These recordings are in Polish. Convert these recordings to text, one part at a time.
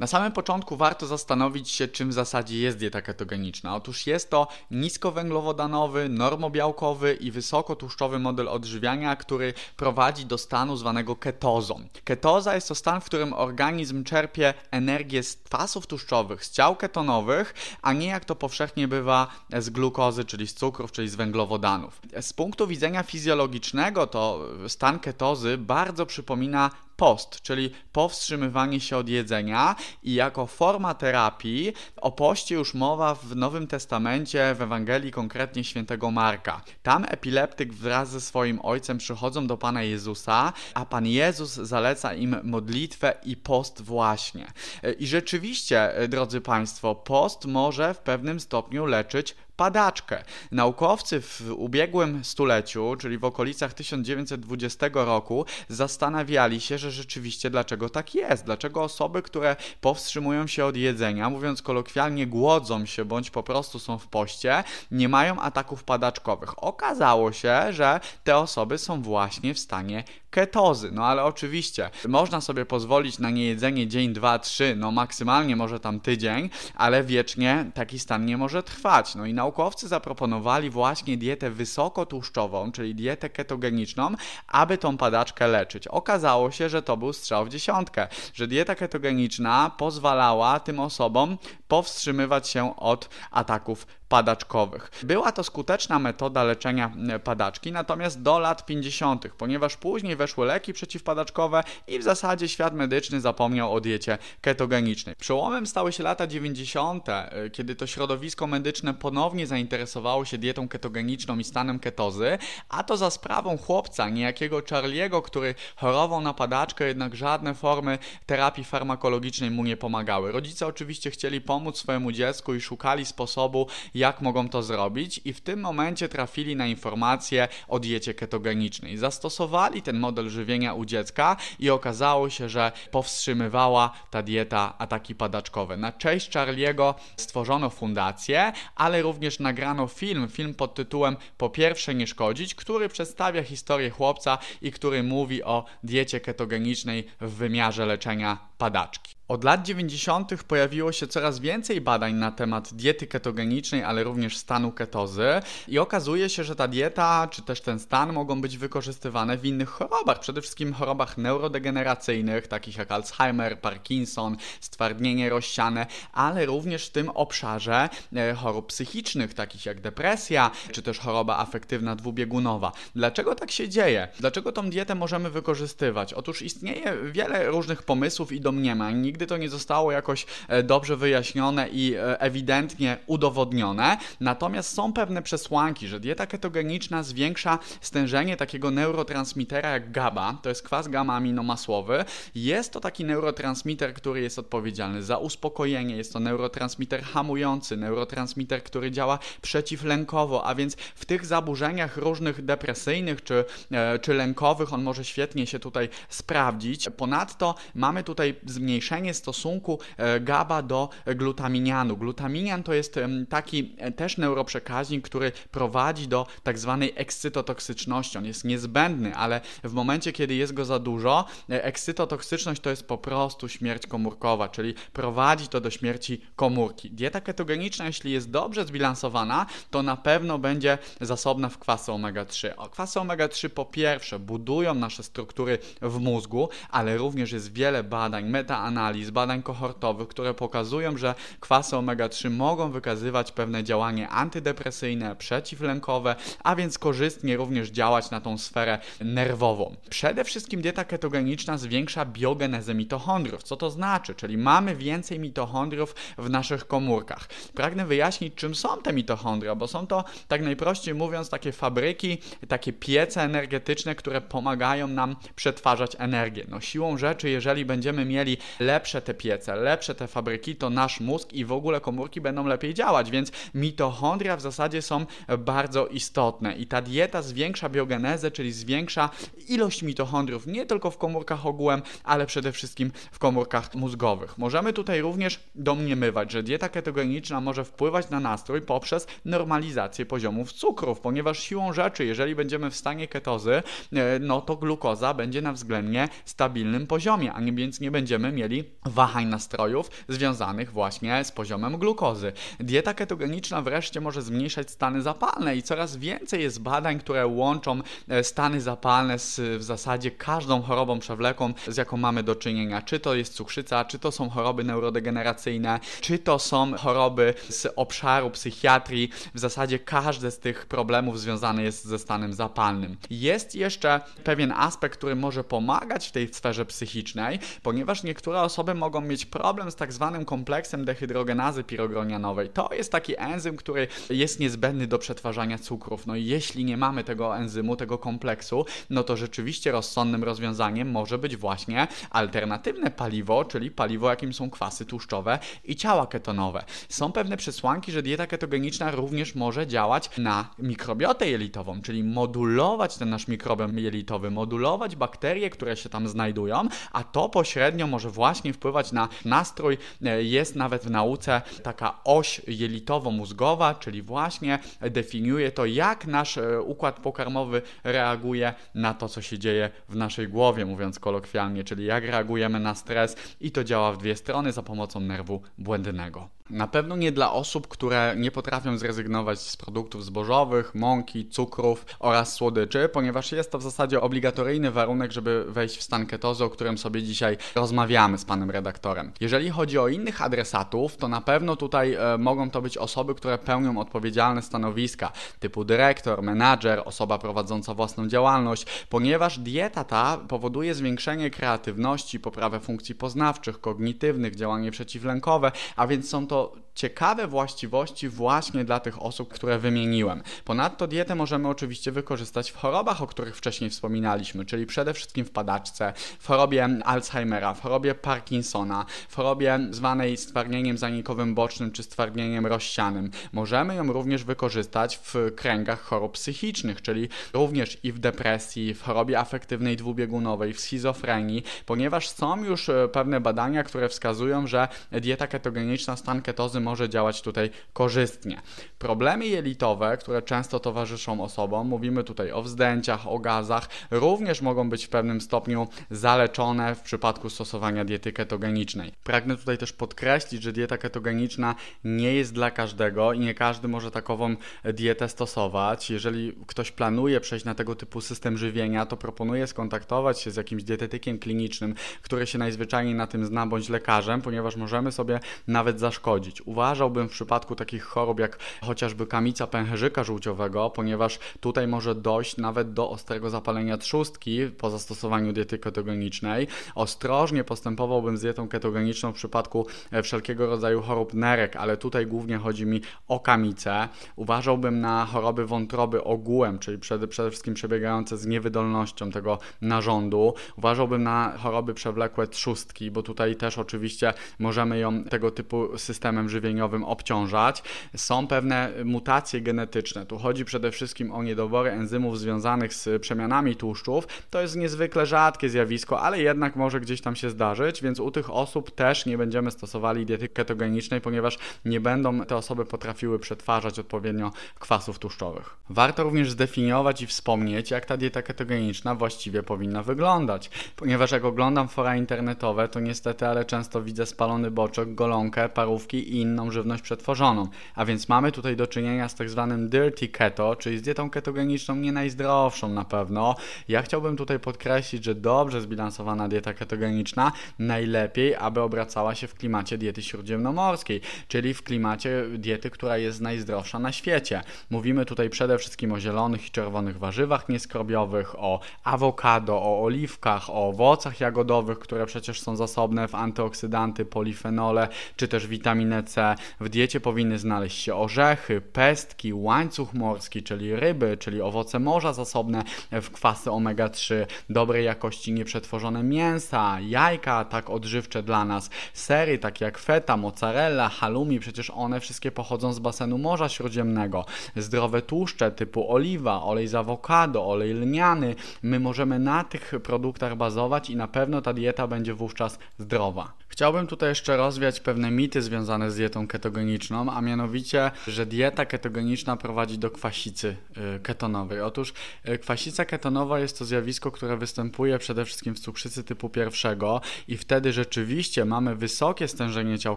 Na samym początku warto zastanowić się, czym w zasadzie jest dieta ketogeniczna. Otóż jest to niskowęglowodanowy, normobiałkowy i wysokotłuszczowy model odżywiania, który prowadzi do stanu zwanego ketozą. Ketoza jest to stan, w którym organizm czerpie energię z kwasów tłuszczowych, z ciał ketonowych, a nie jak to powszechnie bywa z glukozy, czyli z cukrów, czyli z węglowodanów. Z punktu widzenia fizjologicznego to stan ketozy bardzo przypomina post, czyli powstrzymywanie się od jedzenia i jako forma terapii o poście już mowa w Nowym Testamencie, w Ewangelii konkretnie świętego Marka. Tam epileptyk wraz ze swoim ojcem przychodzą do Pana Jezusa, a Pan Jezus zaleca im modlitwę i post właśnie. I rzeczywiście, drodzy Państwo, post może w pewnym stopniu leczyć padaczkę. Naukowcy w ubiegłym stuleciu, czyli w okolicach 1920 roku, zastanawiali się, że rzeczywiście dlaczego tak jest. Dlaczego osoby, które powstrzymują się od jedzenia, mówiąc kolokwialnie, głodzą się bądź po prostu są w poście, nie mają ataków padaczkowych. Okazało się, że te osoby są właśnie w stanie ketozy. No ale oczywiście można sobie pozwolić na niejedzenie dzień, dwa, trzy, no maksymalnie może tam tydzień, ale wiecznie taki stan nie może trwać. No i naukowcy zaproponowali właśnie dietę wysokotłuszczową, czyli dietę ketogeniczną, aby tą padaczkę leczyć. Okazało się, że to był strzał w dziesiątkę, że dieta ketogeniczna pozwalała tym osobom powstrzymywać się od ataków padaczkowych. Była to skuteczna metoda leczenia e, padaczki, natomiast do lat 50., ponieważ później weszły leki przeciwpadaczkowe i w zasadzie świat medyczny zapomniał o diecie ketogenicznej. Przełomem stały się lata 90., e, kiedy to środowisko medyczne ponownie zainteresowało się dietą ketogeniczną i stanem ketozy, a to za sprawą chłopca, niejakiego Charlie'ego, który chorował na padaczkę, jednak żadne formy terapii farmakologicznej mu nie pomagały. Rodzice oczywiście chcieli pomóc swojemu dziecku i szukali sposobu, jak mogą to zrobić, i w tym momencie trafili na informacje o diecie ketogenicznej. Zastosowali ten model żywienia u dziecka i okazało się, że powstrzymywała ta dieta ataki padaczkowe. Na cześć Charliego stworzono fundację, ale również nagrano film, film pod tytułem Po pierwsze nie szkodzić, który przedstawia historię chłopca i który mówi o diecie ketogenicznej w wymiarze leczenia padaczki. Od lat 90. pojawiło się coraz więcej badań na temat diety ketogenicznej, ale również stanu ketozy i okazuje się, że ta dieta czy też ten stan mogą być wykorzystywane w innych chorobach, przede wszystkim chorobach neurodegeneracyjnych, takich jak Alzheimer, Parkinson, stwardnienie rozsiane, ale również w tym obszarze e, chorób psychicznych, takich jak depresja, czy też choroba afektywna dwubiegunowa. Dlaczego tak się dzieje? Dlaczego tą dietę możemy wykorzystywać? Otóż istnieje wiele różnych pomysłów i domniemań. Nigdy nigdy to nie zostało jakoś e, dobrze wyjaśnione i e, ewidentnie udowodnione. Natomiast są pewne przesłanki, że dieta ketogeniczna zwiększa stężenie takiego neurotransmitera jak GABA, to jest kwas gamma-aminomasłowy. Jest to taki neurotransmiter, który jest odpowiedzialny za uspokojenie, jest to neurotransmiter hamujący, neurotransmiter, który działa przeciwlękowo, a więc w tych zaburzeniach różnych depresyjnych czy, e, czy lękowych on może świetnie się tutaj sprawdzić. Ponadto mamy tutaj zmniejszenie stosunku e, GABA do glutaminianu. Glutaminian to jest taki e, też neuroprzekaźnik, który prowadzi do tak zwanej ekscytotoksyczności. On jest niezbędny, ale w momencie, kiedy jest go za dużo, e, ekscytotoksyczność to jest po prostu śmierć komórkowa, czyli prowadzi to do śmierci komórki. Dieta ketogeniczna, jeśli jest dobrze zbilansowana, to na pewno będzie zasobna w kwasy omega-3. Kwasy omega-3 po pierwsze budują nasze struktury w mózgu, ale również jest wiele badań, metaanaliz, analiz, badań kohortowych, które pokazują, że kwasy omega-3 mogą wykazywać pewne działanie antydepresyjne, przeciwlękowe, a więc korzystnie również działać na tą sferę nerwową. Przede wszystkim dieta ketogeniczna zwiększa biogenezę mitochondriów. Co to znaczy? Czyli mamy więcej mitochondriów w naszych komórkach. Pragnę wyjaśnić, czym są te mitochondria, bo są to, tak najprościej mówiąc, takie fabryki, takie piece energetyczne, które pomagają nam przetwarzać energię. No siłą rzeczy, jeżeli będziemy mieli lepsze lepsze te piece, lepsze te fabryki, to nasz mózg i w ogóle komórki będą lepiej działać, więc mitochondria w zasadzie są bardzo istotne i ta dieta zwiększa biogenezę, czyli zwiększa ilość mitochondriów nie tylko w komórkach ogółem, ale przede wszystkim w komórkach mózgowych. Możemy tutaj również domniemywać, że dieta ketogeniczna może wpływać na nastrój poprzez normalizację poziomów cukrów, ponieważ siłą rzeczy, jeżeli będziemy w stanie ketozy, e, no to glukoza będzie na względnie stabilnym poziomie, a więc nie będziemy mieli wahań nastrojów związanych właśnie z poziomem glukozy. Dieta ketogeniczna wreszcie może zmniejszać stany zapalne i coraz więcej jest badań, które łączą e, stany zapalne z w zasadzie każdą chorobą przewlekłą, z jaką mamy do czynienia. Czy to jest cukrzyca, czy to są choroby neurodegeneracyjne, czy to są choroby z obszaru psychiatrii. W zasadzie każde z tych problemów związane jest ze stanem zapalnym. Jest jeszcze pewien aspekt, który może pomagać w tej sferze psychicznej, ponieważ niektóre osoby mogą mieć problem z tak zwanym kompleksem dehydrogenazy pirogronianowej. To jest taki enzym, który jest niezbędny do przetwarzania cukrów. No i jeśli nie mamy tego enzymu, tego kompleksu, no to rzeczywiście rozsądnym rozwiązaniem może być właśnie alternatywne paliwo, czyli paliwo, jakim są kwasy tłuszczowe i ciała ketonowe. Są pewne przesłanki, że dieta ketogeniczna również może działać na mikrobiotę jelitową, czyli modulować ten nasz mikrobiom jelitowy, modulować bakterie, które się tam znajdują, a to pośrednio może właśnie wpływać na nastrój. E, jest nawet w nauce taka oś jelitowo-mózgowa, czyli właśnie definiuje to, jak nasz e, układ pokarmowy reaguje na to, co się dzieje w naszej głowie, mówiąc kolokwialnie, czyli jak reagujemy na stres i to działa w dwie strony za pomocą nerwu błędnego. Na pewno nie dla osób, które nie potrafią zrezygnować z produktów zbożowych, mąki, cukrów oraz słodyczy, ponieważ jest to w zasadzie obligatoryjny warunek, żeby wejść w stan ketozy, o którym sobie dzisiaj rozmawiamy z panem redaktorem. Jeżeli chodzi o innych adresatów, to na pewno tutaj e, mogą to być osoby, które pełnią odpowiedzialne stanowiska, typu dyrektor, menadżer, osoba prowadząca własną działalność, ponieważ dieta ta powoduje zwiększenie kreatywności, poprawę funkcji poznawczych, kognitywnych, działanie przeciwlękowe, a więc są to got ciekawe właściwości właśnie dla tych osób, które wymieniłem. Ponadto dietę możemy oczywiście wykorzystać w chorobach, o których wcześniej wspominaliśmy, czyli przede wszystkim w padaczce, w chorobie Alzheimera, w chorobie Parkinsona, w chorobie zwanej stwardnieniem zanikowym bocznym czy stwardnieniem rozsianym. Możemy ją również wykorzystać w kręgach chorób psychicznych, czyli również i w depresji, w chorobie afektywnej dwubiegunowej, w schizofrenii, ponieważ są już e, pewne badania, które wskazują, że dieta ketogeniczna, stan ketozy może działać tutaj korzystnie. Problemy jelitowe, które często towarzyszą osobom, mówimy tutaj o wzdęciach, o gazach, również mogą być w pewnym stopniu zaleczone w przypadku stosowania diety ketogenicznej. Pragnę tutaj też podkreślić, że dieta ketogeniczna nie jest dla każdego i nie każdy może takową dietę stosować. Jeżeli ktoś planuje przejść na tego typu system żywienia, to proponuję skontaktować się z jakimś dietetykiem klinicznym, który się najzwyczajniej na tym zna, bądź lekarzem, ponieważ możemy sobie nawet zaszkodzić Uważałbym w przypadku takich chorób jak chociażby kamica pęcherzyka żółciowego, ponieważ tutaj może dojść nawet do ostrego zapalenia trzustki po zastosowaniu diety ketogenicznej. Ostrożnie postępowałbym z dietą ketogeniczną w przypadku e, wszelkiego rodzaju chorób nerek, ale tutaj głównie chodzi mi o kamicę. Uważałbym na choroby wątroby ogółem, czyli przede, przede wszystkim przebiegające z niewydolnością tego narządu. Uważałbym na choroby przewlekłe trzustki, bo tutaj też oczywiście możemy ją tego typu system systemem żywieniowym obciążać. Są pewne mutacje genetyczne. Tu chodzi przede wszystkim o niedobory enzymów związanych z przemianami tłuszczów. To jest niezwykle rzadkie zjawisko, ale jednak może gdzieś tam się zdarzyć, więc u tych osób też nie będziemy stosowali diety ketogenicznej, ponieważ nie będą te osoby potrafiły przetwarzać odpowiednio kwasów tłuszczowych. Warto również zdefiniować i wspomnieć, jak ta dieta ketogeniczna właściwie powinna wyglądać, ponieważ jak oglądam fora internetowe, to niestety, ale często widzę spalony boczek, golonkę, parówki i inną żywność przetworzoną. A więc mamy tutaj do czynienia z tak zwanym dirty keto, czyli z dietą ketogeniczną nie najzdrowszą na pewno. Ja chciałbym tutaj podkreślić, że dobrze zbilansowana dieta ketogeniczna najlepiej, aby obracała się w klimacie diety śródziemnomorskiej, czyli w klimacie diety, która jest najzdrowsza na świecie. Mówimy tutaj przede wszystkim o zielonych i czerwonych warzywach nieskrobiowych, o awokado, o oliwkach, o owocach jagodowych, które przecież są zasobne w antyoksydanty, polifenole, czy też witaminę C. W diecie powinny znaleźć się orzechy, pestki, łańcuch morski, czyli ryby, czyli owoce morza zasobne w kwasy omega-3, dobrej jakości nieprzetworzone mięsa, jajka tak odżywcze dla nas, sery takie jak feta, mozzarella, halloumi, przecież one wszystkie pochodzą z basenu Morza Śródziemnego. Zdrowe tłuszcze typu oliwa, olej z awokado, olej lniany. My możemy na tych produktach bazować i na pewno ta dieta będzie wówczas zdrowa. Chciałbym tutaj jeszcze rozwiać pewne mity związane z dietą dietą ketogeniczną, a mianowicie, że dieta ketogeniczna prowadzi do kwasicy y, ketonowej. Otóż y, kwasica ketonowa jest to zjawisko, które występuje przede wszystkim w cukrzycy typu pierwszego i wtedy rzeczywiście mamy wysokie stężenie ciał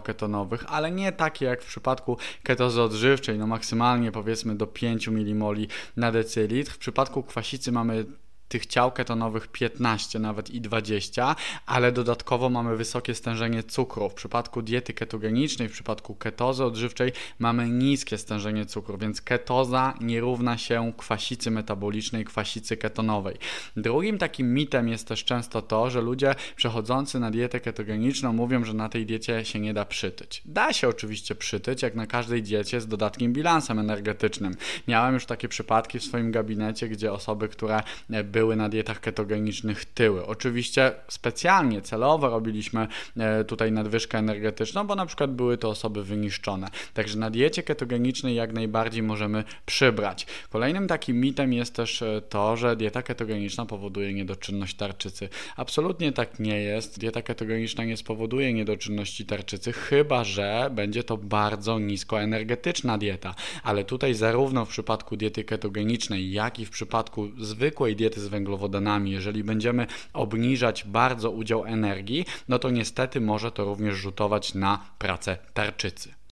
ketonowych, ale nie takie jak w przypadku ketozy odżywczej, no maksymalnie powiedzmy do 5 mmol na decylitr. W przypadku kwasicy mamy tych ciał ketonowych 15, nawet i 20, ale dodatkowo mamy wysokie stężenie cukru. W przypadku diety ketogenicznej, w przypadku ketozy odżywczej mamy niskie stężenie cukru, więc ketoza nie równa się kwasicy metabolicznej, kwasicy ketonowej. Drugim takim mitem jest też często to, że ludzie przechodzący na dietę ketogeniczną mówią, że na tej diecie się nie da przytyć. Da się oczywiście przytyć, jak na każdej diecie z dodatkiem bilansem energetycznym. Miałem już takie przypadki w swoim gabinecie, gdzie osoby, które były na dietach ketogenicznych tyły. Oczywiście specjalnie, celowo robiliśmy e, tutaj nadwyżkę energetyczną, bo na przykład były to osoby wyniszczone. Także na diecie ketogenicznej jak najbardziej możemy przybrać. Kolejnym takim mitem jest też e, to, że dieta ketogeniczna powoduje niedoczynność tarczycy. Absolutnie tak nie jest. Dieta ketogeniczna nie spowoduje niedoczynności tarczycy, chyba że będzie to bardzo niskoenergetyczna dieta. Ale tutaj zarówno w przypadku diety ketogenicznej, jak i w przypadku zwykłej diety z węglowodanami, jeżeli będziemy obniżać bardzo udział energii, no to niestety może to również rzutować na pracę tarczycy.